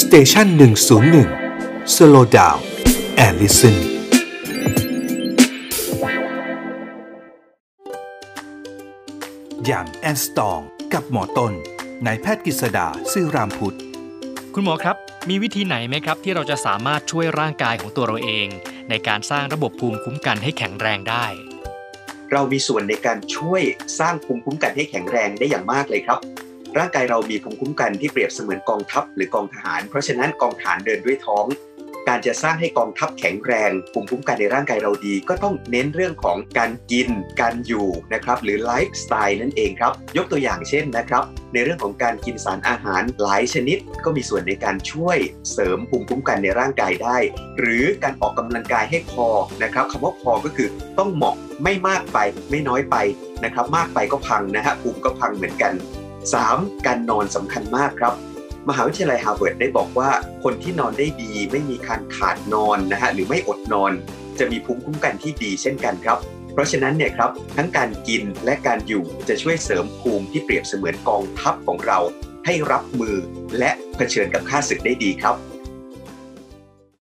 Station หนึ่งศูนย์หนึ่ง Slow Down and Listen Young and Strong กับหมอต้นนายแพทย์กฤษดาศิรามพุช คุณหมอครับ มีวิธีไหนไหมครับ ที่เราจะสามารถช่วยร่างกายของตัวเราเอง ในการสร้างระบบภูมิคุ้มกันให้แข็งแรงได้ เรามีส่วนในการช่วยสร้างภูมิคุ้มกันให้แข็งแรงได้อย่างมากเลยครับ ร่างกายเรามีภูมิคุ้มกันที่เปรียบเสมือนกองทัพหรือกองทหาร เพราะฉะนั้นกองทหารเดินด้วยท้อง การจะสร้างให้กองทัพแข็งแรงภูมิคุ้มกันในร่างกายเราดี ก็ต้องเน้นเรื่องของการกิน การอยู่นะครับหรือไลฟ์สไตล์นั่นเองครับ ยกตัวอย่างเช่นนะครับ ในเรื่องของการกินสารอาหารหลายชนิด ก็มีส่วนในการช่วยเสริมภูมิคุ้มกันในร่างกายได้ หรือการออกกำลังกายให้พอนะครับคำว่าพอก็คือต้องเหมาะไม่มากไปไม่น้อยไปนะครับมากไปก็พังนะฮะภูมิก็พังเหมือนกัน 3. การนอนสำคัญมากครับ มหาวิทยาลัยฮาร์วาร์ดได้บอกว่า คนที่นอนได้ดีไม่มีการขาดนอนนะฮะหรือไม่อดนอน จะมีภูมิคุ้มกันที่ดีเช่นกันครับ เพราะฉะนั้นเนี่ยครับทั้งการกินและการอยู่จะช่วยเสริมภูมิที่เปรียบเสมือนกองทัพของเรา ให้รับมือและเผชิญกับข้าศึกได้ดีครับ